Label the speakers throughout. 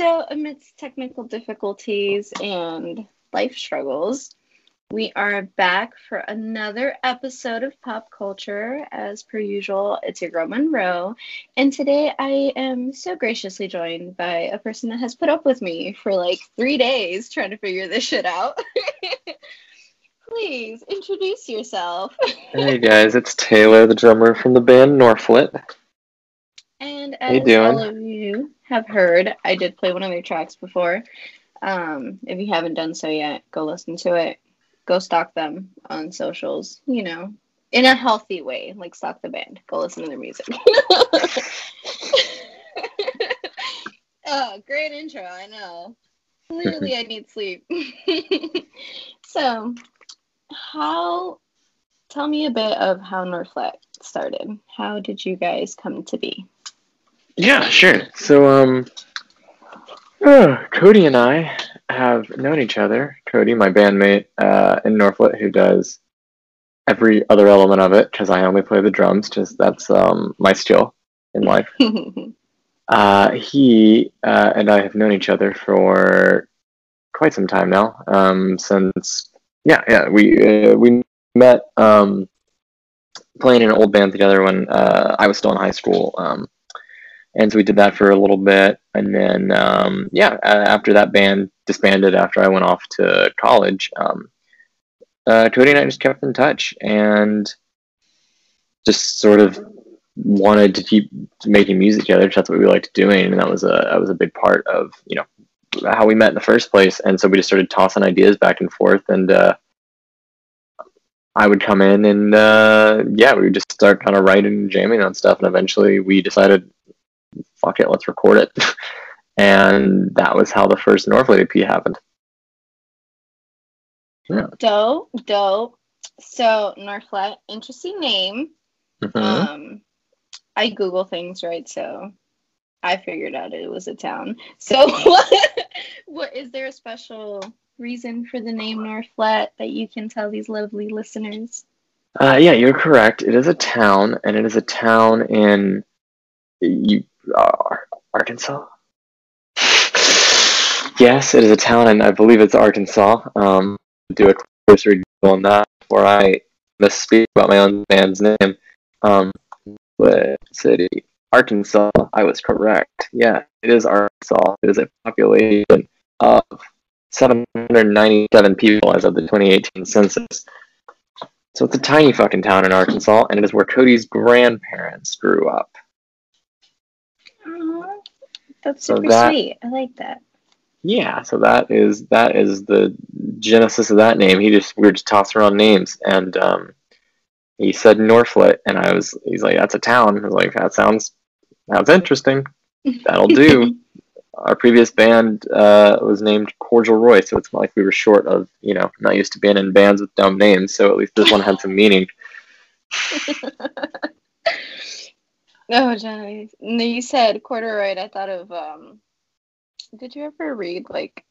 Speaker 1: So, amidst technical difficulties and life struggles, we are back for another episode of Pop Culture. As per usual, it's your girl Monroe. And today I am so graciously joined by a person that has put up with me for like three days trying to figure this shit out. Please introduce yourself.
Speaker 2: hey guys, it's Taylor, the drummer from the band Norphlet.
Speaker 1: And as all of you have heard, I did play one of their tracks before. Um, if you haven't done so yet, go listen to it. Go stalk them on socials, you know, in a healthy way, like stalk the band. Go listen to their music. oh, great intro, I know. Clearly, I need sleep. so, how, tell me a bit of how Norphlet started. How did you guys come to be?
Speaker 2: Yeah, sure. So, um, uh, Cody and I have known each other. Cody, my bandmate uh, in Norphlet, who does every other element of it because I only play the drums. Just that's um, my skill in life. uh, he uh, and I have known each other for quite some time now. Um, since yeah, yeah, we uh, we met um, playing in an old band together when uh, I was still in high school. And so we did that for a little bit. And then um, yeah after that band disbanded after i went off to college um, uh, cody and i just kept in touch and just sort of wanted to keep making music together that's what we liked doing. And that was a that was a big part of you know how we met in the first place. And so we just started tossing ideas back and forth and uh, I would come in and uh, yeah, we would just start kind of writing and jamming on stuff, and eventually we decided fuck it, let's record it. and that was how the first Norphlet EP happened.
Speaker 1: Yeah. Dope, dope. So Norphlet, interesting name. Mm-hmm. Um, I Google things, right? So I figured out it was a town. So what, what is there a special reason for the name Norphlet that you can tell these lovely listeners?
Speaker 2: Uh, yeah, you're correct. It is a town, and it is a town in you uh, Arkansas. Yes, it is a town, and I believe it's Arkansas. Um, do a closer review on that before I misspeak about my own band's name. Um, city, Arkansas. I was correct. Yeah, it is Arkansas. It is a population of 797 people as of the 2018 census. So it's a tiny fucking town in Arkansas, and it is where Cody's grandparents grew up.
Speaker 1: That's super so that, sweet. I like that.
Speaker 2: Yeah, so that is that is the genesis of that name. He just we were just tossing around names, and um, he said Norphlet, and I was he's like that's a town. I was like that sounds sounds interesting. That'll do. Our previous band uh, was named Cordial Roy, so it's not like we were short of you know not used to being in bands with dumb names. So at least this one had some meaning.
Speaker 1: Oh, Johnny. No, you said corduroy. I thought of um. Did you ever read like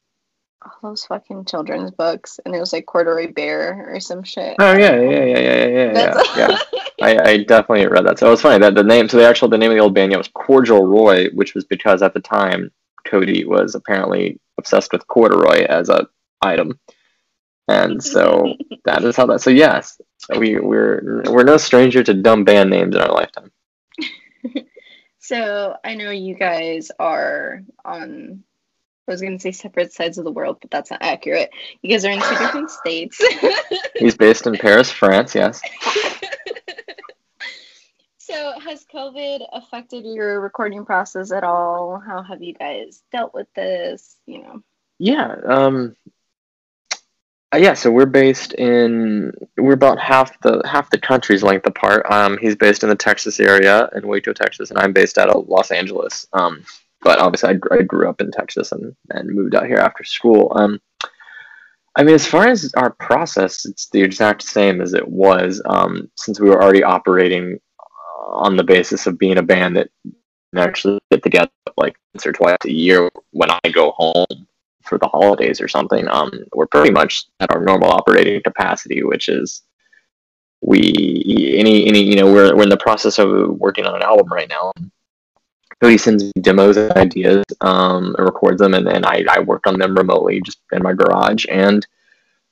Speaker 1: all those fucking children's books? And it was like corduroy bear or some shit.
Speaker 2: Oh yeah, yeah, yeah, yeah, yeah, yeah. yeah. I, I definitely read that. So it was funny that the name. So the actual the name of the old band yeah, was Cordial Roy, which was because at the time Cody was apparently obsessed with corduroy as a item. And so that is how that. So yes, we we're we're no stranger to dumb band names in our lifetime.
Speaker 1: so I know you guys are on I was gonna say separate sides of the world, but that's not accurate. You guys are in two different states.
Speaker 2: He's based in Paris, France, yes.
Speaker 1: so has COVID affected your recording process at all? How have you guys dealt with this? You know.
Speaker 2: Yeah, um, uh, yeah, so we're based in we're about half the half the country's length apart. Um, he's based in the Texas area in Waco, Texas, and I'm based out of Los Angeles. Um, but obviously, I, I grew up in Texas and, and moved out here after school. Um, I mean, as far as our process, it's the exact same as it was um, since we were already operating on the basis of being a band that actually get together like once or twice a year when I go home for the holidays or something, um, we're pretty much at our normal operating capacity, which is we any any you know we're we're in the process of working on an album right now. Cody sends me demos and ideas, um, and records them, and then I, I work on them remotely just in my garage. And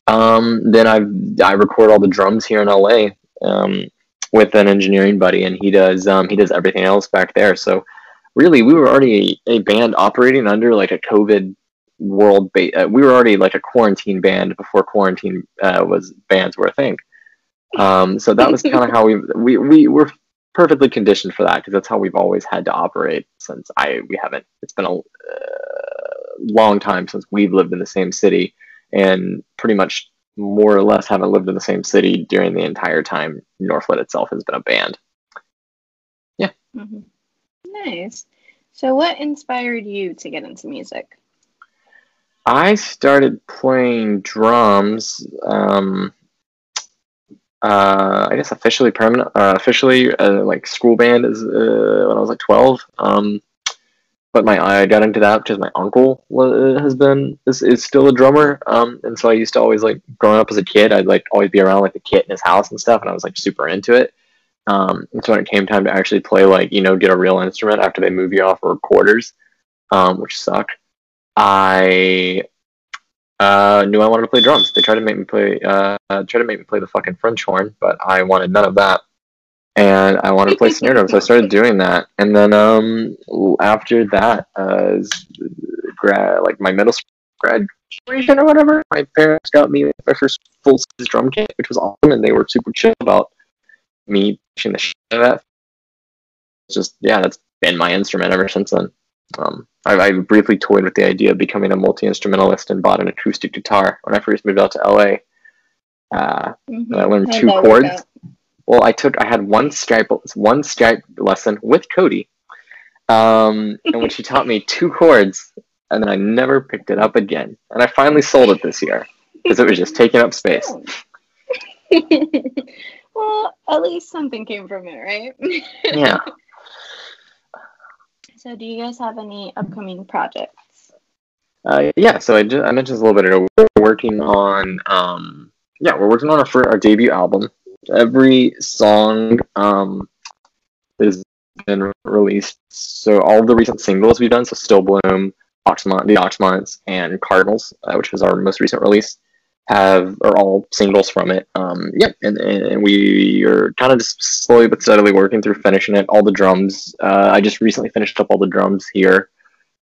Speaker 2: um, then I I record all the drums here in LA um, with an engineering buddy, and he does um, he does everything else back there. So really, we were already a, a band operating under like a COVID world. Ba- uh, we were already like a quarantine band before quarantine uh, was bands were a thing. Um, so that was kind of how we we we were perfectly conditioned for that because that's how we've always had to operate since I we haven't. It's been a uh, long time since we've lived in the same city, and pretty much more or less haven't lived in the same city during the entire time Norphlet itself has been a band. Yeah.
Speaker 1: Mm-hmm. Nice. So, what inspired you to get into music?
Speaker 2: I started playing drums. Um, uh, I guess officially permanent, uh, officially uh, like school band is uh, when I was like twelve. Um, but my I got into that because my uncle was, has been is, is still a drummer. Um, and so I used to always like growing up as a kid, I'd like always be around like the kit in his house and stuff, and I was like super into it. Um, and so when it came time to actually play, like you know, get a real instrument after they move you off of recorders, um, which sucked. I uh, knew I wanted to play drums. They tried to make me play, uh, tried to make me play the fucking French horn, but I wanted none of that. And I wanted to play snare drums, so I started doing that. And then um, after that, uh, grad, like my middle school graduation or whatever, my parents got me my first full size drum kit, which was awesome, and they were super chill about me pushing the shit out of that. It's just yeah, that's been my instrument ever since then. Um, I, I, briefly toyed with the idea of becoming a multi instrumentalist and bought an acoustic guitar when I first moved out to LA. Uh, mm-hmm. I learned two chords. Well, I took I had one stripe one stripe lesson with Cody, um, in which he taught me two chords, and then I never picked it up again. And I finally sold it this year because it was just taking up space.
Speaker 1: well, at least something came from it, right?
Speaker 2: yeah.
Speaker 1: So, do you guys have any upcoming projects?
Speaker 2: Uh, yeah, so I, just, I mentioned a little bit ago. We're working on, um, yeah, we're working on our for our debut album. Every song um, has been released. So all the recent singles we've done, so Still Bloom, Oxmont, the Oxmonts, and Cardinals, uh, which was our most recent release, have are all singles from it. Um, yeah, and, and we are kind of just slowly but steadily working through finishing it. All the drums. Uh, I just recently finished up all the drums here,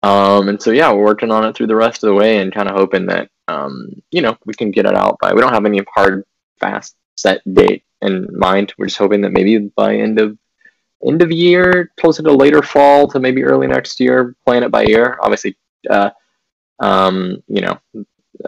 Speaker 2: um, and so yeah, we're working on it through the rest of the way and kind of hoping that um, you know we can get it out by. We don't have any hard, fast set date in mind. We're just hoping that maybe by end of end of year, closer to later fall to maybe early next year, playing it by ear. Obviously, uh, um, you know,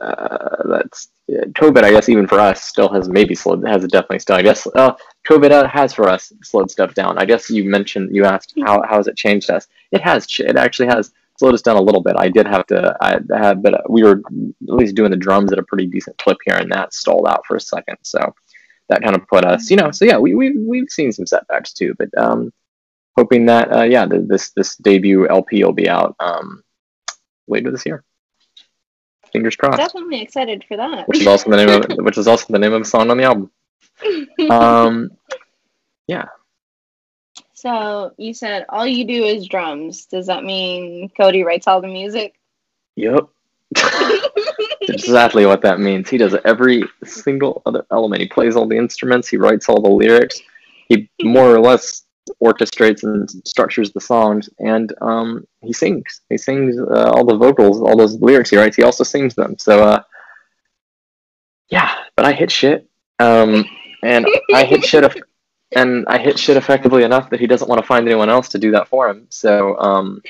Speaker 2: uh, that's COVID. I guess even for us, still has maybe slowed. Has definitely still. I guess uh, COVID uh, has for us slowed stuff down. I guess you mentioned you asked how how has it changed us? It has. It actually has slowed us down a little bit. I did have to. I had, but we were at least doing the drums at a pretty decent clip here, and that stalled out for a second. So that kind of put us, you know. So yeah, we we we've seen some setbacks too, but um, hoping that uh, yeah, the, this this debut LP will be out um later this year. Fingers crossed.
Speaker 1: Definitely excited for that.
Speaker 2: Which is also the name of which is also the name of a song on the album. Um, yeah.
Speaker 1: So you said all you do is drums. Does that mean Cody writes all the music?
Speaker 2: Yep. exactly what that means. He does every single other element. He plays all the instruments. He writes all the lyrics. He more or less orchestrates and structures the songs, and um, he sings. He sings uh, all the vocals, all those lyrics he writes. He also sings them. So, uh, yeah. But I hit shit, um, and I hit shit, and I hit shit effectively enough that he doesn't want to find anyone else to do that for him. So, um,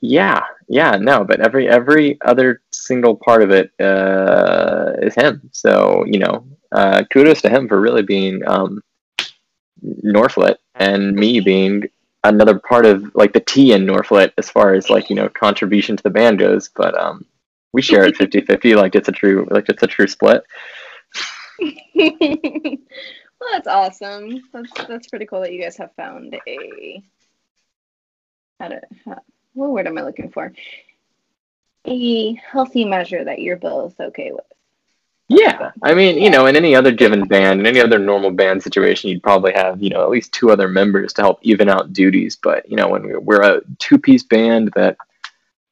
Speaker 2: yeah, yeah, no. But every every other single part of it uh, is him. So you know, uh, kudos to him for really being. Um, Norphlet and me being another part of like the T in Norphlet as far as like you know contribution to the band goes but um we share it 50-50 like it's a true like it's a true split.
Speaker 1: Well that's awesome. That's that's pretty cool that you guys have found a how to what word am i looking for? A healthy measure that you're both okay with
Speaker 2: Yeah, I mean, you know, in any other given band, in any other normal band situation, you'd probably have, you know, at least two other members to help even out duties. But you know, when we're a two-piece band that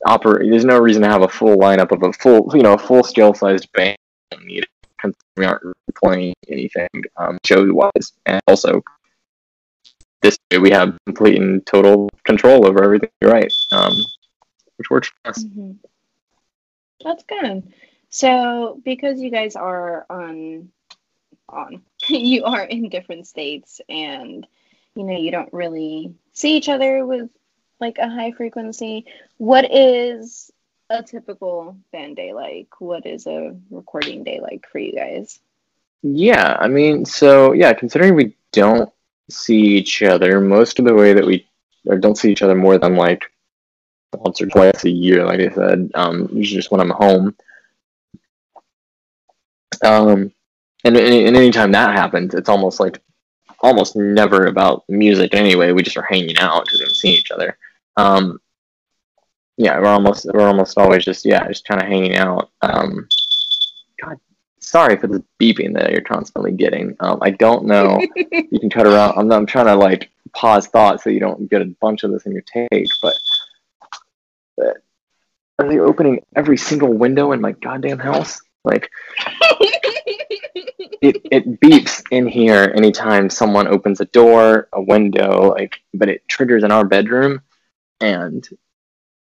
Speaker 2: operate, there's no reason to have a full lineup of a full, you know, a full scale-sized band. You know, We aren't playing anything um, show-wise, and also this way we have complete and total control over everything. Right, um, which works for us.
Speaker 1: Mm-hmm. That's good. So, because you guys are on on you are in different states and you know, you don't really see each other with like a high frequency, what is a typical band day like? What is a recording day like for you guys?
Speaker 2: Yeah, I mean, so yeah, considering we don't see each other most of the way that we or don't see each other more than like once or twice a year, like I said, um, usually just when I'm home. Um, and, and anytime that happens, it's almost like almost never about music anyway. We just are hanging out because we haven't seen each other. Um, yeah, we're almost we're almost always just yeah, just kind of hanging out. Um, God, sorry for the beeping that you're constantly getting. Um, I don't know. you can cut around. I'm I'm trying to like pause thought so you don't get a bunch of this in your take, but. but are they opening every single window in my goddamn house? Like, it, it beeps in here anytime someone opens a door, a window, like, but it triggers in our bedroom, and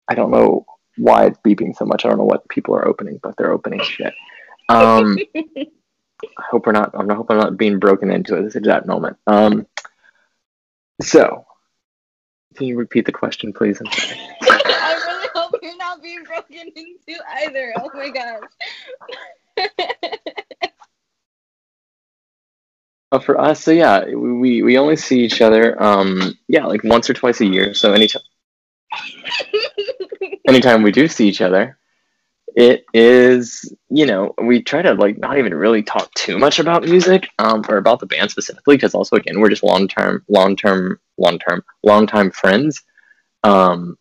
Speaker 2: I don't know why it's beeping so much. I don't know what people are opening, but they're opening shit. Um, I hope we're not. I'm not hope I'm not being broken into at this exact moment. Um, so, can you repeat the question, please?
Speaker 1: I really hope you're not broken into either. Oh my gosh.
Speaker 2: Uh, for us, so yeah, we we only see each other, um, yeah, like once or twice a year. So anytime, anytime we do see each other, it is you know we try to like not even really talk too much about music um, or about the band specifically because also again we're just long term, long term, long term, long time friends. Um,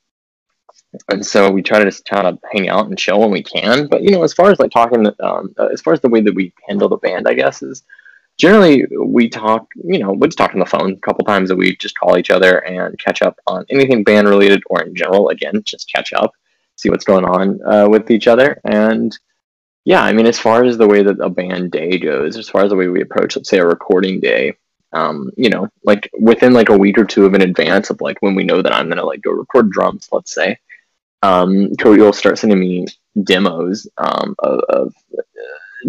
Speaker 2: and so we try to just try to hang out and chill when we can. But you know, as far as like talking, um, as far as the way that we handle the band, I guess is generally we talk you know we just talk on the phone a couple times a week just call each other and catch up on anything band related or in general again just catch up see what's going on uh, with each other and yeah i mean as far as the way that a band day goes as far as the way we approach let's say a recording day um, you know like within like a week or two of an advance of like when we know that i'm gonna like go record drums let's say um, cody will start sending me demos um, of, of uh,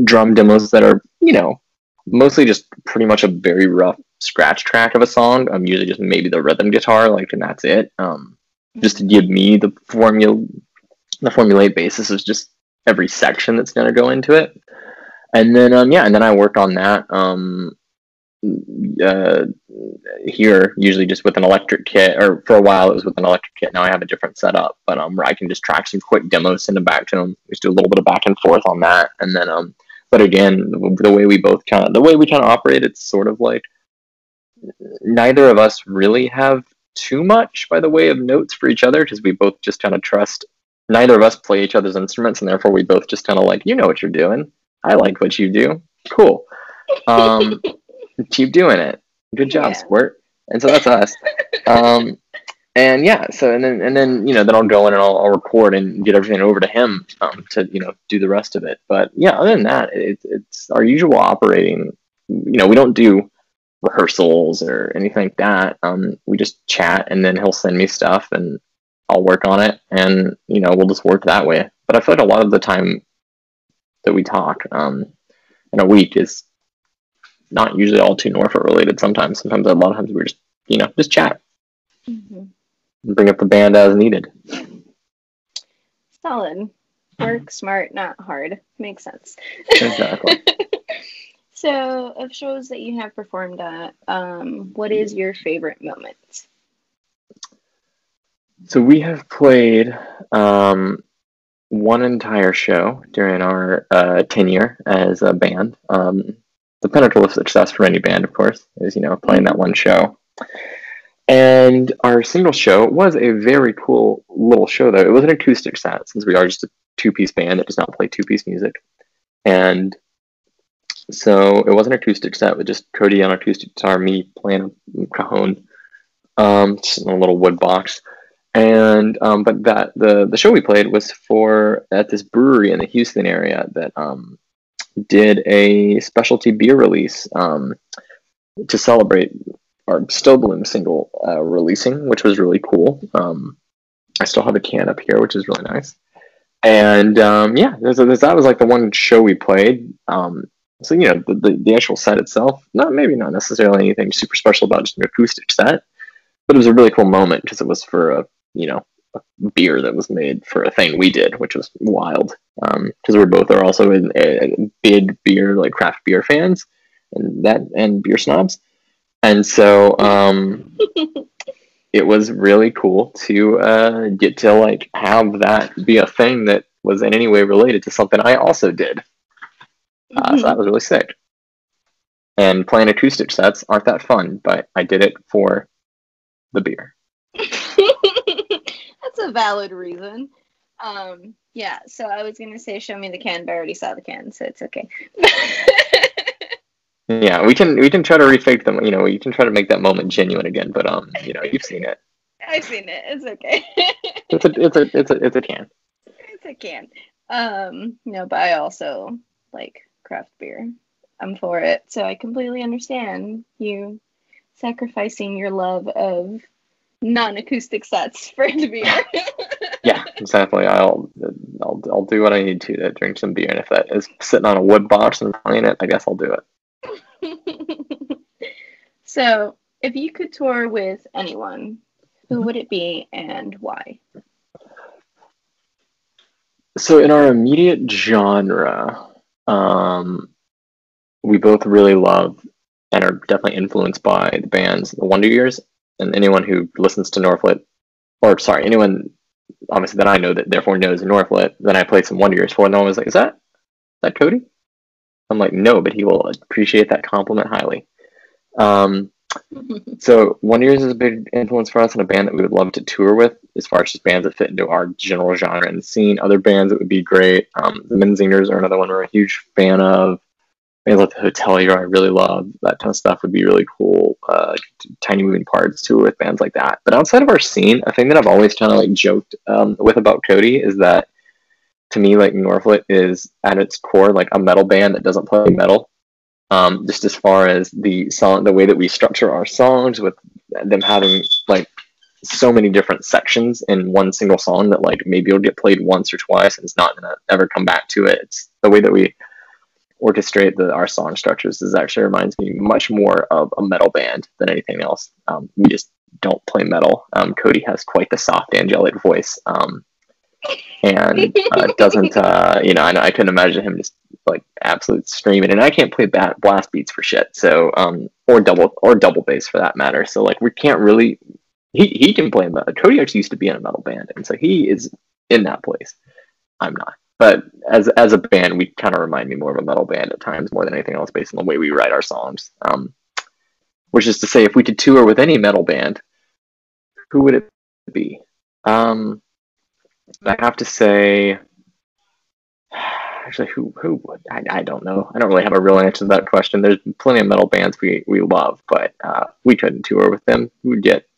Speaker 2: drum demos that are you know mostly just pretty much a very rough scratch track of a song. I'm usually just maybe the rhythm guitar, like, and that's it. Um, just to give me the formula, the formulate basis is just every section that's gonna go into it. And then, um, yeah, and then I work on that. Um, uh, here usually just with an electric kit, or for a while it was with an electric kit. Now I have a different setup, but um, where I can just track some quick demos, send them back to them. Just do a little bit of back and forth on that, and then um, but again, the way we both kind of the way we kind of operate, it's sort of like neither of us really have too much by the way of notes for each other because we both just kind of trust. Neither of us play each other's instruments, and therefore we both just kind of like, you know what you're doing. I like what you do. Cool. Um, keep doing it. Good job, yeah. sport. And so that's us. Um, and yeah, so and then and then you know then I'll go in and I'll, I'll record and get everything over to him um, to you know do the rest of it. But yeah, other than that, it, it's our usual operating. You know, we don't do rehearsals or anything like that. Um, we just chat and then he'll send me stuff and I'll work on it and you know we'll just work that way. But I feel like a lot of the time that we talk um, in a week is not usually all too Norphlet related. Sometimes, sometimes a lot of times we're just you know just chat. Mm-hmm bring up the band as needed.
Speaker 1: Solid. Work smart, not hard. Makes sense.
Speaker 2: Exactly.
Speaker 1: so, of shows that you have performed at, um, what is your favorite moment?
Speaker 2: So, we have played um, one entire show during our uh, tenure as a band. Um, the pinnacle of success for any band, of course, is you know playing that one show. And our single show was a very cool little show, though. It was an acoustic set since we are just a two piece band that does not play two piece music. And so it was an acoustic set with just Cody on acoustic guitar, me playing a cajon, um, just in a little wood box. And um, but that the the show we played was for at this brewery in the Houston area that um, did a specialty beer release um, to celebrate our Still Bloom single uh, releasing, which was really cool. Um, I still have a can up here, which is really nice. And um, yeah, that was like the one show we played. Um, so you know, the, the, the actual set itself, not maybe not necessarily anything super special about just an acoustic set, but it was a really cool moment because it was for a you know beer that was made for a thing we did, which was wild. Because um, we both are also in, a, big beer like craft beer fans, and that and beer snobs, and so um, it was really cool to uh, get to like have that be a thing that was in any way related to something I also did. Uh, so that was really sick. And playing acoustic sets aren't that fun, but I did it for the beer.
Speaker 1: A valid reason. Um, yeah, so I was gonna say show me the can, but I already saw the can, so it's okay.
Speaker 2: yeah, we can we can try to refake them. You know, we can try to make that moment genuine again. But um, you know, you've seen it.
Speaker 1: I've seen it. It's okay.
Speaker 2: it's a it's a it's a it's a can.
Speaker 1: It's a can. Um, no, but I also like craft beer. I'm for it, so I completely understand you sacrificing your love of non-acoustic sets for the beer.
Speaker 2: yeah, exactly. I'll, I'll I'll do what I need to to drink some beer, and if that is sitting on a wood box and playing it, I guess I'll do
Speaker 1: it. so, if you could tour with anyone, who would it be and why?
Speaker 2: So, in our immediate genre, um, we both really love and are definitely influenced by the bands The Wonder Years and anyone who listens to Norphlet, or sorry, anyone obviously that I know that therefore knows Norphlet, then I played some Wonder Years for, and no one was like, "Is that is that Cody?" I'm like, "No," but he will appreciate that compliment highly. Um, so Wonder Years is a big influence for us and a band that we would love to tour with as far as just bands that fit into our general genre and scene. Other bands that would be great. Um, the Menzingers are another one we're a huge fan of bands like the Hotelier I really love. That kind of stuff would be really cool. Uh, tiny moving parts too with bands like that. But outside of our scene, a thing that I've always kind of like joked um, with about Cody is that to me, like Norphlet is at its core like a metal band that doesn't play metal. Um, just as far as the song, the way that we structure our songs, with them having like so many different sections in one single song that like maybe it'll get played once or twice and it's not gonna ever come back to it. It's the way that we orchestrate the, our song structures this actually reminds me much more of a metal band than anything else. Um, we just don't play metal. Um, Cody has quite the soft, angelic voice, um, and uh, doesn't uh, you know? I, I couldn't imagine him just like absolute screaming, and I can't play bat- blast beats for shit. So um, or double or double bass for that matter. So like we can't really. He, he can play metal. Cody actually used to be in a metal band, and so he is in that place. I'm not but as as a band, we kind of remind me more of a metal band at times, more than anything else, based on the way we write our songs. Um, which is to say, if we could tour with any metal band, who would it be? Um, I have to say, actually, who who would? I, I don't know. I don't really have a real answer to that question. There's plenty of metal bands we we love, but uh, we couldn't tour with them. We would get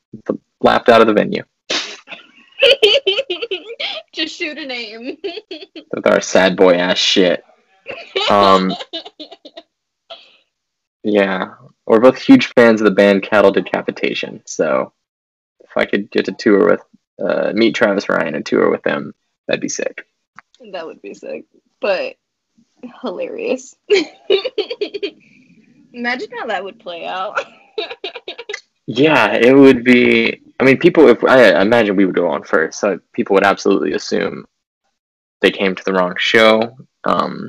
Speaker 2: laughed out of the venue.
Speaker 1: Just shoot a name.
Speaker 2: With our sad boy ass shit. Um, yeah, we're both huge fans of the band Cattle Decapitation. So if I could get to tour with, uh, meet Travis Ryan and tour with them, that'd be sick.
Speaker 1: That would be sick, but hilarious. Imagine how that would play out.
Speaker 2: yeah, it would be I mean, people. If I imagine we would go on first, so people would absolutely assume they came to the wrong show, um,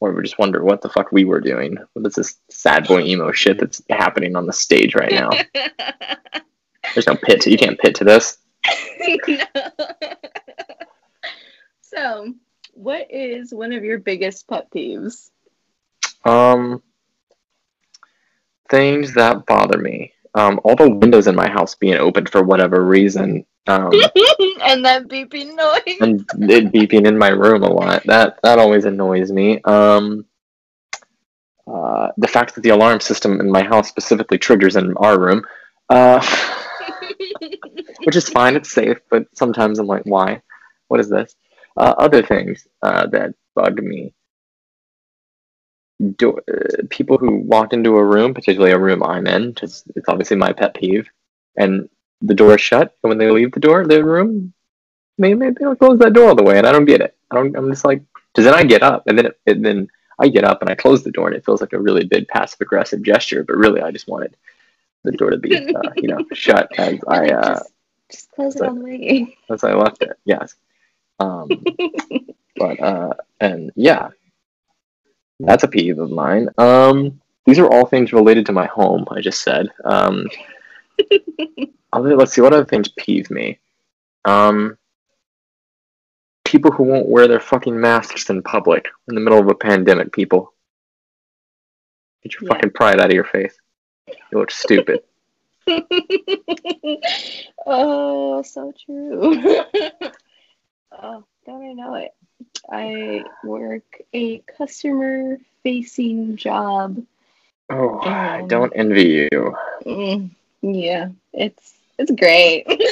Speaker 2: or would just wonder what the fuck we were doing. What is this sad boy emo shit that's happening on the stage right now? There's no pit. To, you can't pit to this. no.
Speaker 1: So, what is one of your biggest pet peeves?
Speaker 2: Um, things that bother me um, all the windows in my house being open for whatever reason. Um,
Speaker 1: and that beeping noise.
Speaker 2: and it beeping in my room a lot. That that always annoys me. Um, uh, the fact that the alarm system in my house specifically triggers in our room, uh, which is fine, it's safe, but sometimes I'm like, why? What is this? Uh, other things uh, that bug me. Do, uh, people who walk into a room, particularly a room I'm in, because it's obviously my pet peeve, and the door is shut, and when they leave the door, the room, maybe they, they don't close that door all the way, and I don't get it. I don't. I'm just like, because then I get up, and then it, and then I get up and I close the door, and it feels like a really big passive aggressive gesture, but really I just wanted the door to be, uh, you know, shut as I uh,
Speaker 1: just, just close it all the way.
Speaker 2: as I left it. Yes. Um, but uh, and yeah, that's a peeve of mine. Um, these are all things related to my home. I just said. Um, other, let's see what other things peeve me. Um, people who won't wear their fucking masks in public in the middle of a pandemic. People, get your
Speaker 1: Yeah.
Speaker 2: fucking pride out of your face. You look stupid.
Speaker 1: oh, so true. oh, don't I know it? I work a customer facing job.
Speaker 2: Oh, I don't envy you.
Speaker 1: Mm, yeah, it's it's great.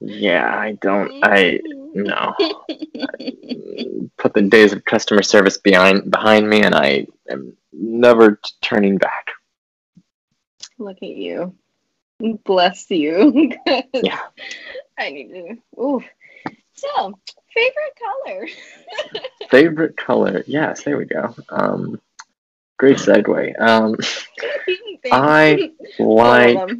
Speaker 2: Yeah, I don't. I no. Put the days of customer service behind behind me, and I am never t- turning back.
Speaker 1: Look at you. Bless you.
Speaker 2: Yeah.
Speaker 1: I need to. Ooh. So, favorite color.
Speaker 2: Favorite color? Yes, there we go. Um, great segue. Um, I like.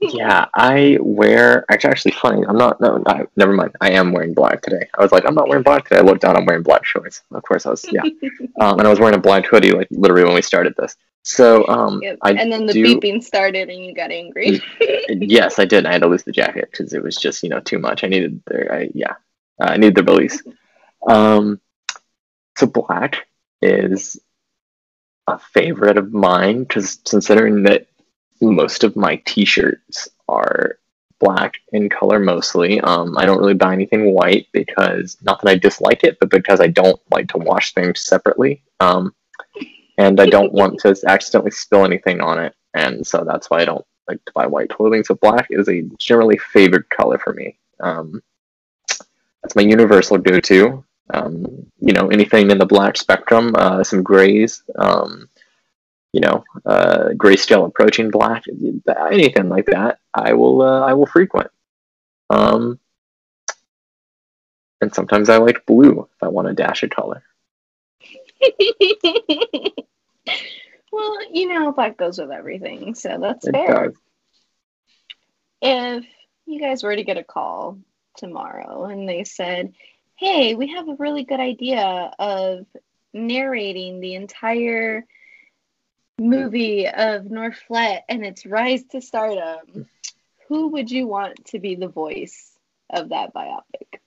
Speaker 2: Yeah, I wear. Actually, actually, funny. I'm not. No, I, never mind. I am wearing black today. I was like, I'm not wearing black today. I looked down. I'm wearing black shorts. Of course, I was. Yeah. Um, and I was wearing a black hoodie, like literally when we started this. So, um,
Speaker 1: Yep.
Speaker 2: I
Speaker 1: and then the
Speaker 2: do-
Speaker 1: beeping started and you got angry.
Speaker 2: yes, I did. I had to lose the jacket because it was just you know too much. I needed the I, yeah, uh, I needed the release. Um, so black is a favorite of mine because considering that most of my T-shirts are black in color mostly. Um, I don't really buy anything white because not that I dislike it, but because I don't like to wash things separately. Um, and I don't want to accidentally spill anything on it, and so that's why I don't like to buy white clothing. So black is a generally favored color for me. Um, that's my universal go-to. Um, you know, anything in the black spectrum, uh, some grays, um, you know, uh, grayscale approaching black, anything like that, I will uh, I will frequent. Um, and sometimes I like blue if I want a dash of color.
Speaker 1: well, you know, black goes with everything, so that's
Speaker 2: It
Speaker 1: fair.
Speaker 2: does.
Speaker 1: If you guys were to get a call tomorrow and they said, hey, we have a really good idea of narrating the entire movie of Norphlet and its rise to stardom, who would you want to be the voice of that biopic?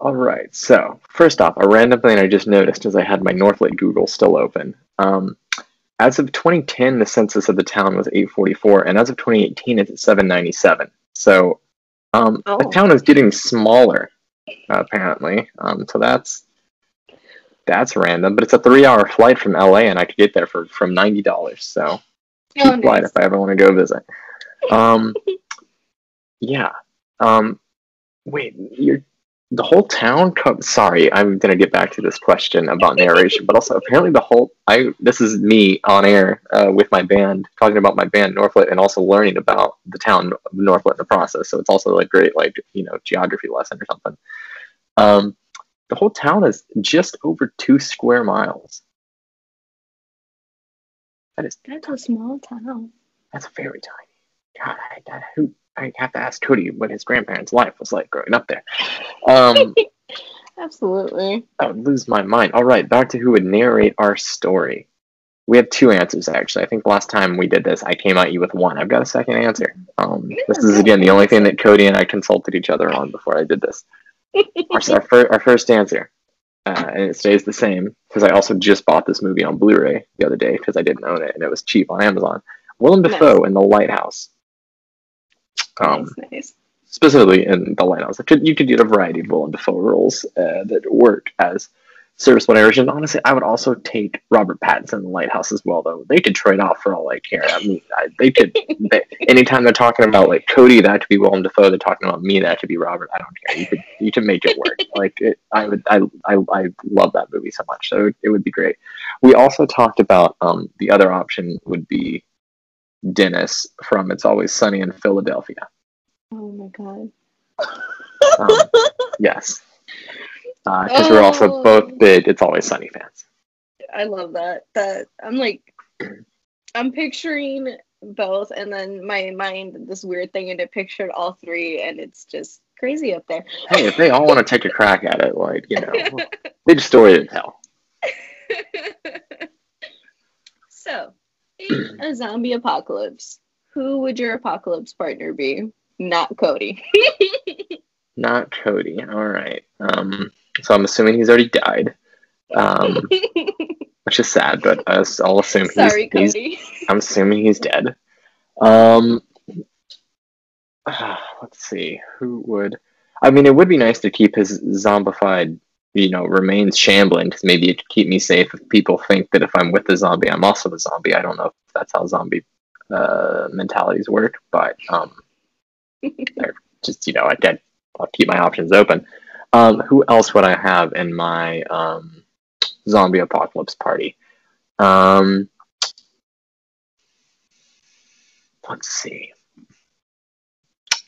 Speaker 2: All right. So first off, a random thing I just noticed as I had my Norphlet Google still open. Um, as of 2010, the census of the town was 844, and as of 2018, it's at 797. So um, the
Speaker 1: Oh.
Speaker 2: town is getting smaller, apparently. Um, so that's that's random, but it's a three-hour flight from LA, and I could get there for from ninety dollars. So cheap
Speaker 1: Oh,
Speaker 2: flight if I ever want to go visit. Um, yeah. Um, wait, you're the whole town. Co- Sorry, I'm gonna get back to this question about narration, but also apparently the whole. I this is me on air uh, with my band talking about my band Norphlet and also learning about the town of Norphlet in the process. So it's also like great, like you know, geography lesson or something. Um, the whole town is just over two square miles. That is
Speaker 1: That's a small town.
Speaker 2: that's very tiny. God, I, I, who, I have to ask Cody what his grandparents' life was like growing up there. Um,
Speaker 1: Absolutely.
Speaker 2: I would lose my mind. All right, back to who would narrate our story. We have two answers actually. I think last time we did this, I came at you with one. I've got a second answer. Um, this is again the only thing that Cody and I consulted each other on before I did this. Our, our, fir- our first answer, uh, and it stays the same because I also just bought this movie on Blu-ray the other day because I didn't own it and it was cheap on Amazon. Willem
Speaker 1: Nice.
Speaker 2: Dafoe in The Lighthouse. Um,
Speaker 1: nice,
Speaker 2: specifically in The Lighthouse, you could, you could get a variety of Willem Dafoe roles uh, that work as serviceable And Honestly, I would also take Robert Pattinson in the Lighthouse as well, though. They could trade off for all I care. I mean, I, they could. They, anytime they're talking about like Cody, that could be Willem Dafoe. They're talking about me, that could be Robert. I don't care. You could you could make it work. like it, I would. I, I I love that movie so much. So it would be great. We also talked about um the other option would be Dennis from It's Always Sunny in Philadelphia.
Speaker 1: Oh my god.
Speaker 2: Um, yes because uh, we're also oh. both big It's Always Sunny fans.
Speaker 1: I love that. That I'm like, I'm picturing both, and then my mind this weird thing, and it pictured all three, and it's just crazy up there.
Speaker 2: Hey, if they all want to take a crack at it, like you know, big story to tell.
Speaker 1: so, in a zombie apocalypse, who would your apocalypse partner be? Not Cody.
Speaker 2: Not Cody. All right. Um, so I'm assuming he's already died. Um, which is sad, but I'll assume
Speaker 1: Sorry,
Speaker 2: he's, Cody. He's, I'm assuming he's dead. Um, let's see. Who would? I mean, it would be nice to keep his zombified, you know, remains shambling because maybe it could keep me safe if people think that if I'm with the zombie, I'm also a zombie. I don't know if that's how zombie uh, mentalities work, but um, just you know, I get I'll keep my options open. Um, who else would I have in my um, zombie apocalypse party? Um, let's see.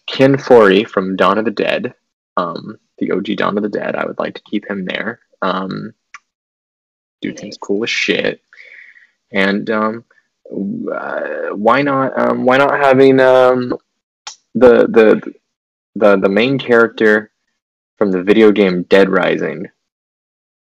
Speaker 2: Ken Foree from Dawn of the Dead, um, the OG Dawn of the Dead. I would like to keep him there. Um, dude nice. seems cool as shit. And um, uh, why not? Um, why not having um, the the the the main character from the video game Dead Rising.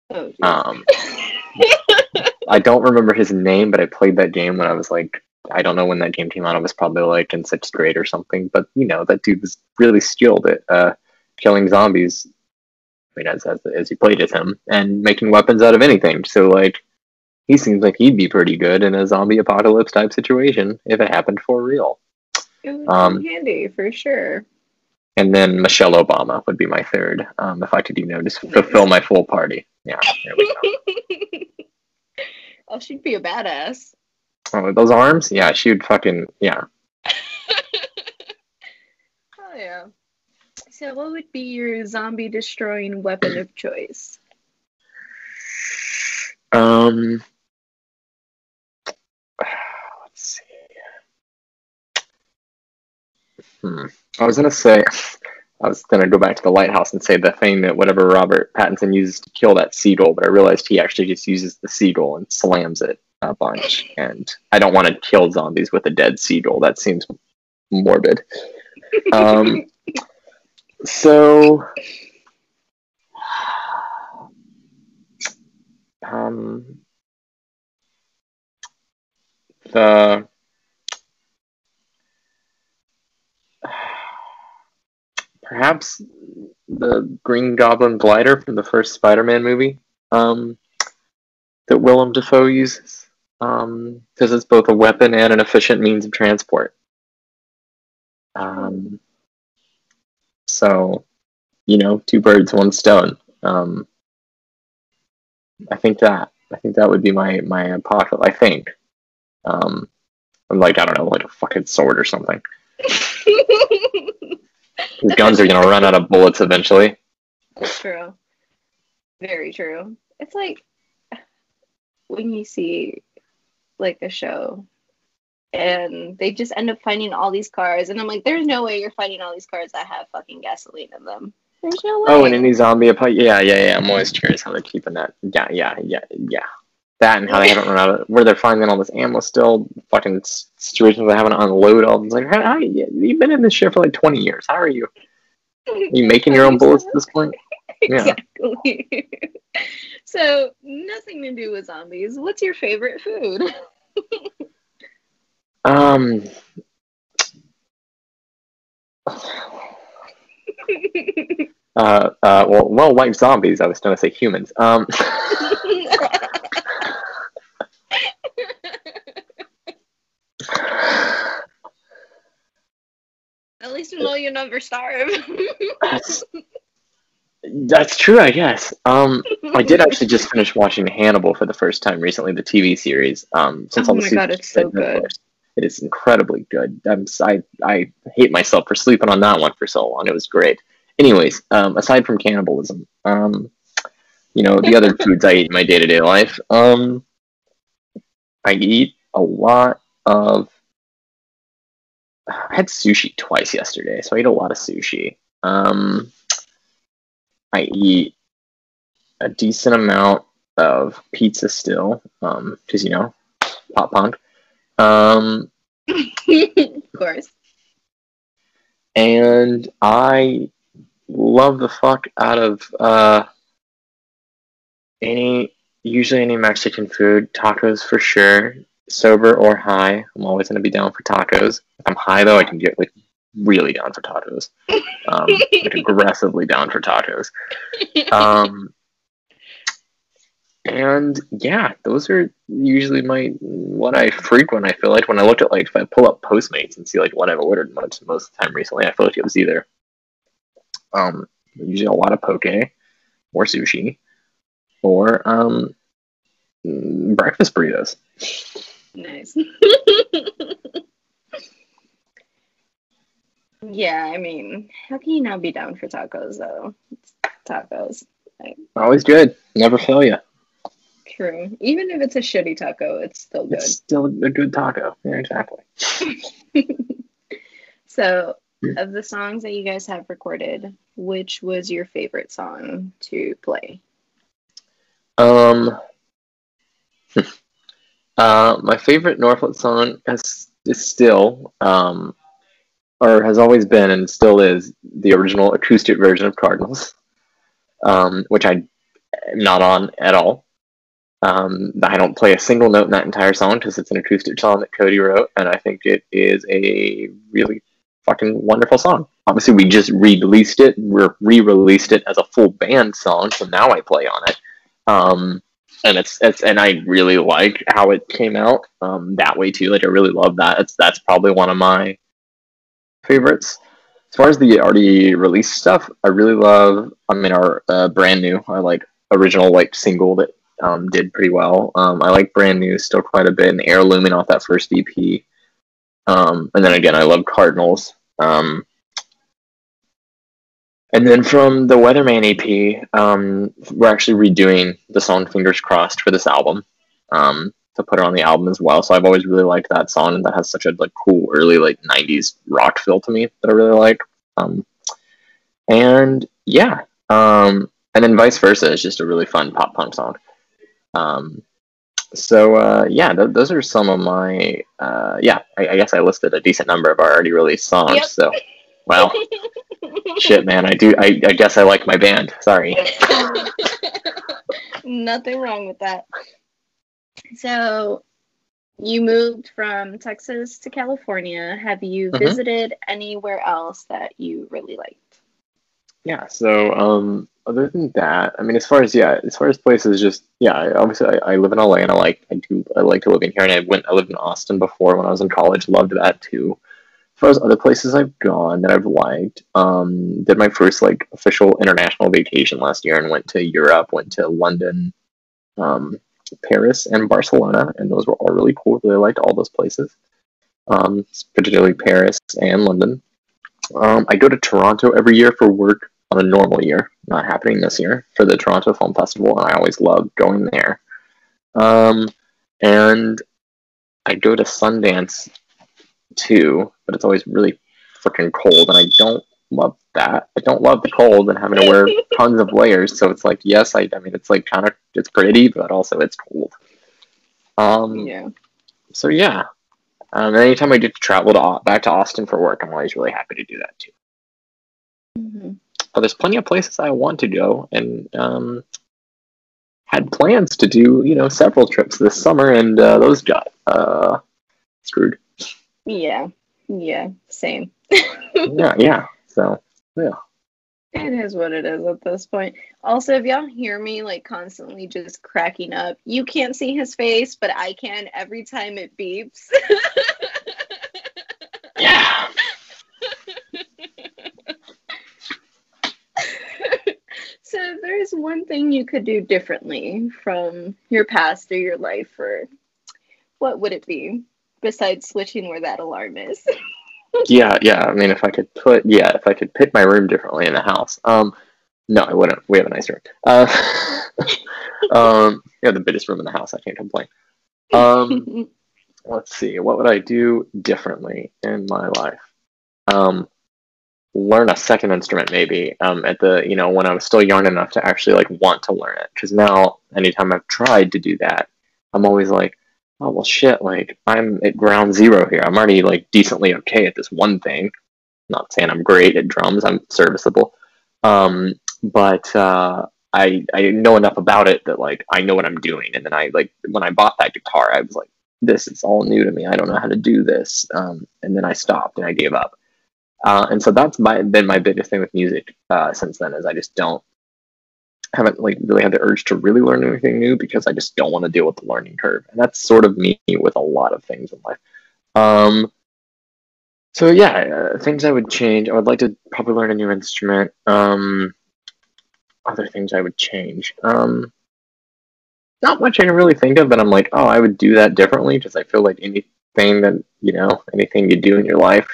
Speaker 2: Oh, um, I don't remember his name, but I played that game when I was like, I don't know when that game came out. I was probably like in sixth grade or something. But you know, that dude was really skilled at uh, killing zombies. I mean, as, as as you played as him and making weapons out of anything. So like, he seems like he'd be pretty good in a zombie apocalypse type situation if it happened for real.
Speaker 1: It would um, be handy for sure
Speaker 2: and then Michelle Obama would be my third. Um, if I could, you know, just fulfill my full party. Yeah, there we
Speaker 1: go. oh, she'd be a badass.
Speaker 2: Oh, those arms? Yeah, she would fucking yeah.
Speaker 1: oh yeah. So, what would be your zombie destroying weapon of choice?
Speaker 2: Um. Let's see. Hmm. I was gonna say, I was gonna go back to the lighthouse and say the thing that whatever Robert Pattinson uses to kill that seagull, but I realized he actually just uses the seagull and slams it a bunch. And I don't want to kill zombies with a dead seagull. That seems morbid. Um, so, um, the perhaps the Green Goblin glider from the first Spider-Man movie um, that Willem Dafoe uses, because um, it's both a weapon and an efficient means of transport. Um, so, you know, two birds, one stone. Um, I think that I think that would be my my apocalypse. I think, um, like I don't know, like a fucking sword or something. His guns are gonna run out of bullets eventually.
Speaker 1: That's true. Very true. It's like when you see like a show and they just end up finding all these cars and I'm like, there's no way you're finding all these cars that have fucking gasoline in them. There's no oh, way.
Speaker 2: Oh, and any zombie apocalypse yeah, yeah, yeah. I'm always curious how they're keeping that. Yeah, yeah, yeah, yeah that and how they haven't run out of where they're finding all this ammo still. Fucking situations they having to unload all. It's like, how, how you've been in this shit for like twenty years. How are you? Are you making your own bullets at this point?
Speaker 1: exactly. Yeah. so nothing to do with zombies. What's your favorite food?
Speaker 2: Um. uh, uh, well, well, like zombies, I was going to say humans. Um,
Speaker 1: At least you know you'll never starve.
Speaker 2: That's that's true, I guess. Um, I did actually just finish watching Hannibal for the first time recently, the TV series. Um, since
Speaker 1: Oh
Speaker 2: all
Speaker 1: my
Speaker 2: seasons
Speaker 1: God, it's so good.
Speaker 2: It is incredibly good. I'm, I, I hate myself for sleeping on that one for so long. It was great. Anyways, um, aside from cannibalism, um, you know, the other foods I eat in my day to day life, um, I eat a lot of. I had sushi twice yesterday, so I eat a lot of sushi. Um, I eat a decent amount of pizza still, um, because you know, pop punk. Um,
Speaker 1: of course.
Speaker 2: and I love the fuck out of uh, any usually any Mexican food, tacos for sure, sober or high. I'm always gonna be down for tacos. If I'm high though, I can get like really down for tacos, um, like aggressively down for tacos. Um, and yeah, those are usually my what I frequent. I feel like when I look at like if I pull up Postmates and see like what I've ordered most most of the time recently, I feel like it was either um usually a lot of poke or sushi or um breakfast burritos.
Speaker 1: nice. yeah, I mean, how can you not be down for tacos though? It's tacos.
Speaker 2: Always good, never fail you.
Speaker 1: True. Even if it's a shitty taco, it's still good.
Speaker 2: It's still a good taco. Yeah, exactly.
Speaker 1: So, of the songs that you guys have recorded, which was your favorite song to play?
Speaker 2: Um, uh, my favorite Norphlet song is, is still, um, or has always been and still is, the original acoustic version of Cardinals, um, which I am not on at all. Um, I don't play a single note in that entire song because it's an acoustic song that Cody wrote, and I think it is a really fucking wonderful song. Obviously, we just re-released it. We're re-released it as a full band song, so now I play on it. Um, and it's it's and I really like how it came out um, that way too. Like I really love that. It's that's probably one of my favorites. As far as the already released stuff, I really love. I mean, our uh, brand new, our like original like single that um, did pretty well. Um, I like brand new still quite a bit, and heirlooming off that first EP. Um, and then again, I love Cardinals. Um, and then from the Weatherman EP, um, we're actually redoing the song "Fingers Crossed" for this album um, to put it on the album as well. So I've always really liked that song, and that has such a like cool early like '90s rock feel to me that I really like. Um, and yeah, um, and then vice versa is just a really fun pop punk song. Um, so uh, yeah, th- those are some of my uh, yeah. I-, I guess I listed a decent number of our already released songs.
Speaker 1: Yep.
Speaker 2: So well, shit, man, I do. I, I guess I like my band. Sorry.
Speaker 1: Nothing wrong with that. So, you moved from Texas to California. Have you
Speaker 2: Mhm.
Speaker 1: visited anywhere else that you really liked?
Speaker 2: Yeah. So um, other than that, I mean, as far as yeah, as far as places, just yeah. Obviously, I, I live in LA, and I like I do I like to live in here. And I went I lived in Austin before when I was in college. Loved that too. As far as other places I've gone that I've liked, um, did my first like official international vacation last year and went to Europe. Went to London, um, Paris, and Barcelona, and those were all really cool. Really liked all those places, um, particularly Paris and London. Um, I go to Toronto every year for work on a normal year, not happening this year, for the Toronto Film Festival, and I always love going there. Um, and I go to Sundance too, but it's always really freaking cold, and I don't love that. I don't love the cold and having to wear tons of layers. So it's like, yes, I, I mean, it's like kind of it's pretty, but also it's cold. Um,
Speaker 1: Yeah.
Speaker 2: so yeah, um, anytime I get to travel to back to Austin for work, I'm always really happy to do that too.
Speaker 1: hmm
Speaker 2: But there's plenty of places I want to go, and um, had plans to do you know several trips this summer, and uh, those got uh, screwed.
Speaker 1: Yeah. Yeah. Same.
Speaker 2: yeah, yeah. So yeah,
Speaker 1: It is what it is at this point. Also, if y'all hear me like constantly just cracking up, you can't see his face, but I can every time it beeps. is one thing you could do differently from your past or your life, or what would it be besides switching where that alarm is?
Speaker 2: yeah, yeah. I mean, if I could put, yeah, if I could pick my room differently in the house, um, no, I wouldn't. We have a nice room. Uh, um, yeah, the biggest room in the house. I can't complain. Um, let's see. What would I do differently in my life? Um, learn a second instrument maybe um, at the you know when i was still young enough to actually like want to learn it. Because now anytime i've tried to do that i'm always like oh well shit like i'm at ground zero here. I'm already like decently okay at this one thing. Not saying i'm great at drums i'm serviceable um, but uh, I, I know enough about it that like i know what i'm doing. And then i like when i bought that guitar i was like this is all new to me. I don't know how to do this. Um, and then i stopped and i gave up uh, and so that's my been my biggest thing with music uh, since then is I just don't haven't like really had the urge to really learn anything new because I just don't want to deal with the learning curve, and that's sort of me with a lot of things in life. Um, so yeah, uh, things I would change. I would like to probably learn a new instrument. Um, other things I would change. Um, not much I can really think of, but I'm like, oh, I would do that differently because I feel like anything that you know, anything you do in your life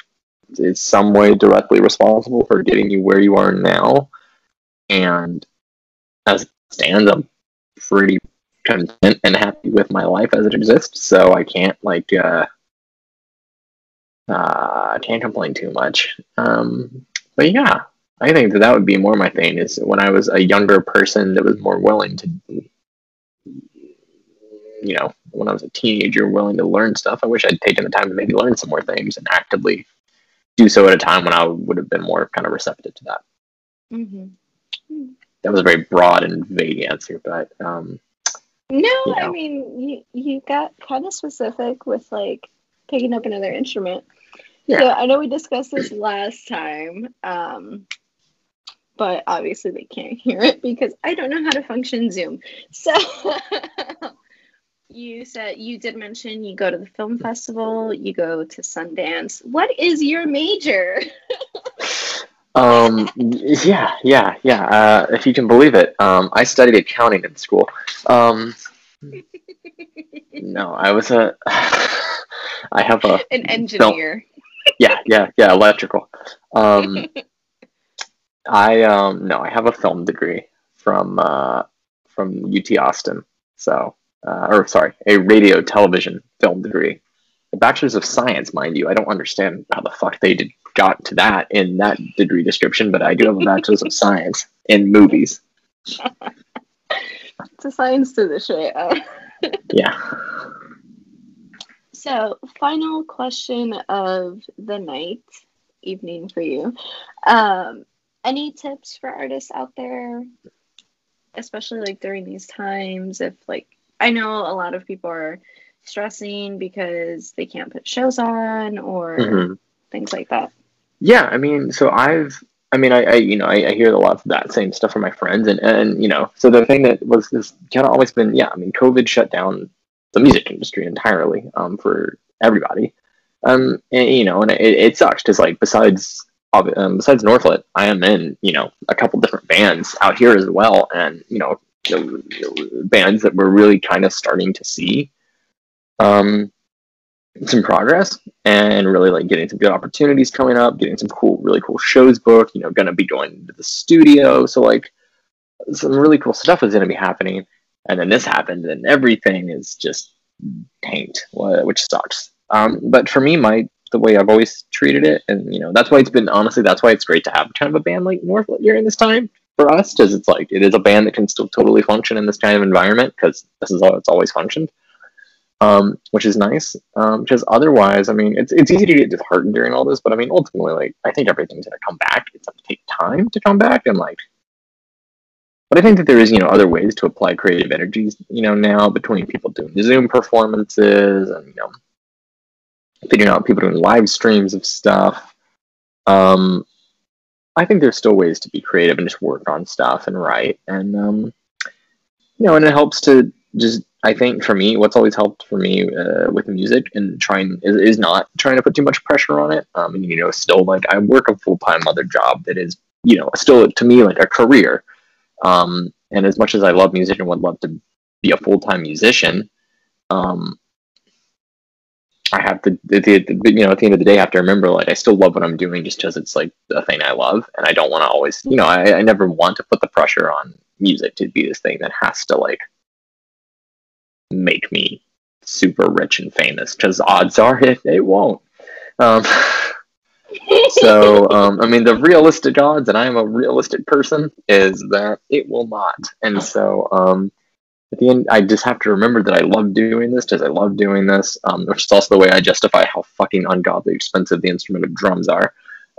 Speaker 2: is some way directly responsible for getting you where you are now. And as it stands, I'm pretty content and happy with my life as it exists. So I can't like uh, uh can't complain too much. Um, but yeah, I think that that would be more my thing. Is when I was a younger person that was more willing to, you know, when I was a teenager, willing to learn stuff. I wish I'd taken the time to maybe learn some more things and actively do so at a time when I would have been more kind of receptive to that. Mm-hmm. That was a very broad and vague answer, but um,
Speaker 1: no, you know. I mean you you got kind of specific with like picking up another instrument. Yeah. So I know we discussed this last time, um, but obviously they can't hear it because I don't know how to function Zoom. So you said you did mention you go to the film festival, you go to Sundance. What is your major?
Speaker 2: um, yeah, yeah, yeah. Uh, if you can believe it, um, I studied accounting in school. Um, no, I was a. I have a
Speaker 1: an engineer.
Speaker 2: Yeah, yeah, yeah, electrical. Um, I um no, I have a film degree from uh from UT Austin. So uh, or sorry, a radio television film degree. A bachelor's of science, mind you. I don't understand how the fuck they did got to that in that degree description, but I do have a bachelor's of science in movies.
Speaker 1: it's a science to the shit.
Speaker 2: yeah.
Speaker 1: So, final question of the night, evening for you. Um, any tips for artists out there, especially like during these times, if like I know a lot of people are stressing because they can't put shows on or mm-hmm. things like that.
Speaker 2: Yeah, I mean, so I've, I mean, I, I you know, I, I, hear a lot of that same stuff from my friends, and and you know, so the thing that was this kind of always been, yeah, I mean, COVID shut down the music industry entirely um, for everybody, um, and you know, and it, it sucks because like besides um, besides Norphlet, I am in you know a couple different bands out here as well, and you know you know, bands that we're really kind of starting to see um, some progress and really like getting some good opportunities coming up, getting some cool, really cool shows booked. You know, going to be going to the studio, so like some really cool stuff is going to be happening. And then this happened, and everything is just tanked, which sucks. Um, but for me, my the way I've always treated it, and you know that's why it's been honestly that's why it's great to have kind of a band like Norphlet during this time for us because it's like it is a band that can still totally function in this kind of environment because this is how it's always functioned, um, which is nice. Um, because otherwise, I mean, it's it's easy to get disheartened during all this, but I mean, ultimately, like I think everything's gonna come back. It's gonna take time to come back, and like, but I think that there is you know other ways to apply creative energies you know now between people doing Zoom performances and you know figuring out people doing live streams of stuff. Um, I think there's still ways to be creative and just work on stuff and write. And, um, you know, and it helps to just, I think for me, what's always helped for me uh, with music and trying is, is not trying to put too much pressure on it. Um, and, you know, still like I work a full time other job that is, you know, still to me like a career. Um, And as much as I love music and would love to be a full time musician, um, I have to, at the, you know, at the end of the day, I have to remember like I still love what I'm doing just because it's like the thing I love, and I don't want to always, you know, I, I never want to put the pressure on music to be this thing that has to like make me super rich and famous because odds are it, it won't. Um, so, um, I mean, the realistic odds, and I am a realistic person, is that it will not. And so, um, at the end, I just have to remember that I love doing this because I love doing this, um, which is also the way I justify how fucking ungodly expensive the instrument of drums are.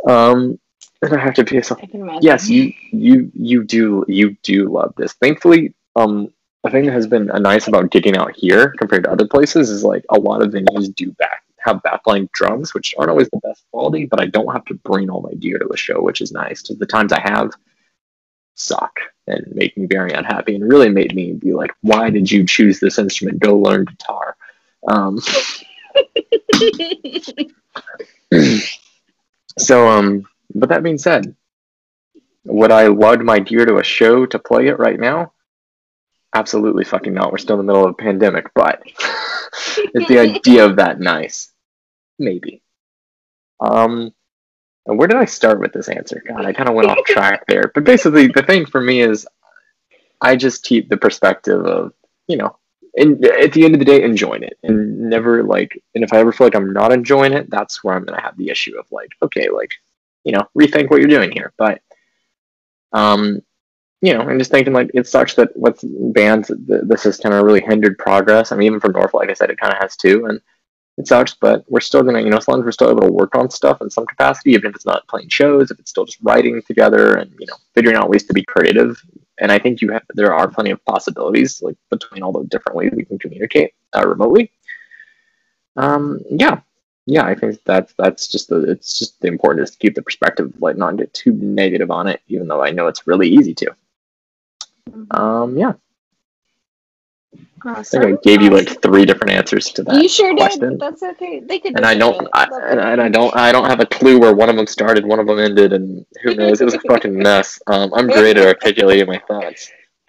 Speaker 2: Um, and I have to be so. Yes, you you you do you do love this. Thankfully, um, a thing that has been nice about gigging out here compared to other places is like a lot of venues do back have backline drums, which aren't always the best quality, but I don't have to bring all my gear to a show, which is nice. Because the times I have suck and make me very unhappy and really made me be like, why did you choose this instrument? Go learn guitar. Um, so, um, but that being said, would I lug my gear to a show to play it right now? Absolutely fucking not. We're still in the middle of a pandemic, but is the idea of that nice? Maybe. Um, and where did I start with this answer? God, I kind of went off track there. But basically, the thing for me is, I just keep the perspective of you know, and at the end of the day, enjoying it, and never like, and if I ever feel like I'm not enjoying it, that's where I'm gonna have the issue of like, okay, like, you know, rethink what you're doing here. But, um, you know, and just thinking like it sucks that with bands this has kind of really hindered progress. I mean, even for North, like I said, it kind of has too, and it sucks. But we're still gonna, you know, as long as we're still able to work on stuff in some capacity, even if it's not playing shows, if it's still just writing together and you know figuring out ways to be creative. And I think you have there are plenty of possibilities like between all the different ways we can communicate uh, remotely. Um, yeah, yeah, I think that's that's just the it's just the important is to keep the perspective like not get too negative on it, even though I know it's really easy to. Mm-hmm. Um, yeah. Awesome. I think I gave you like three different answers to that.
Speaker 1: You sure question. did. That's okay. They could.
Speaker 2: And I don't. I, and, I don't. I don't have a clue where one of them started, one of them ended, and who knows? It was a fucking mess. Um, I'm great at articulating my thoughts.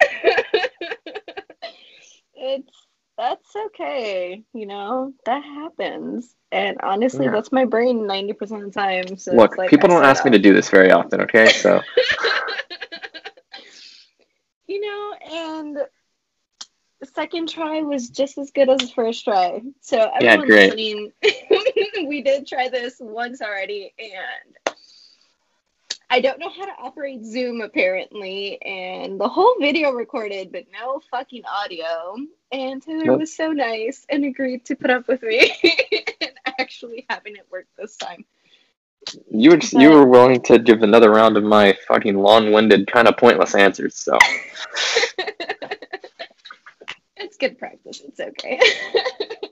Speaker 1: it's that's okay. You know that happens, and honestly, yeah. that's my brain ninety percent of the time. So
Speaker 2: look, like people don't ask me to do this very often. Okay, so.
Speaker 1: you know, and second try was just as good as the first try. So everyone yeah, listening, we did try this once already, and I don't know how to operate Zoom apparently, and the whole video recorded, but no fucking audio. And Taylor nope. was so nice and agreed to put up with me and actually having it work this time.
Speaker 2: You were but, you were willing to give another round of my fucking long-winded, kind of pointless answers. So
Speaker 1: good practice. It's okay.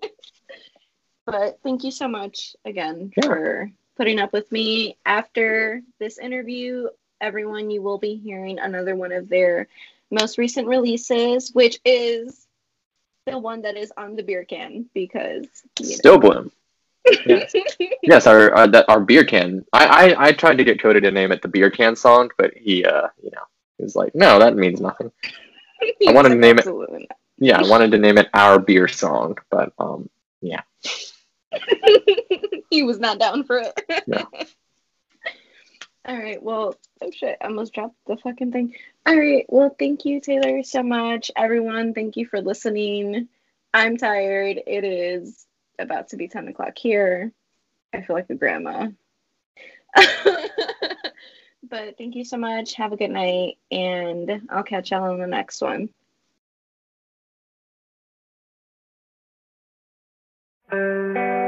Speaker 1: but thank you so much again yeah. for putting up with me. After this interview, everyone, you will be hearing another one of their most recent releases, which is the one that is on the beer can because
Speaker 2: still know. bloom yes, yes our uh, that our beer can. I, I I tried to get Cody to name it the beer can song, but he uh you know he was like, no, that means nothing. I want to name it. Not. Yeah, I wanted to name it our beer song, but um yeah.
Speaker 1: he was not down for it. Yeah. All right. Well, oh shit, I almost dropped the fucking thing. All right. Well, thank you, Taylor, so much. Everyone, thank you for listening. I'm tired. It is about to be 10 o'clock here. I feel like a grandma. but thank you so much. Have a good night, and I'll catch y'all on the next one.
Speaker 3: Thank you.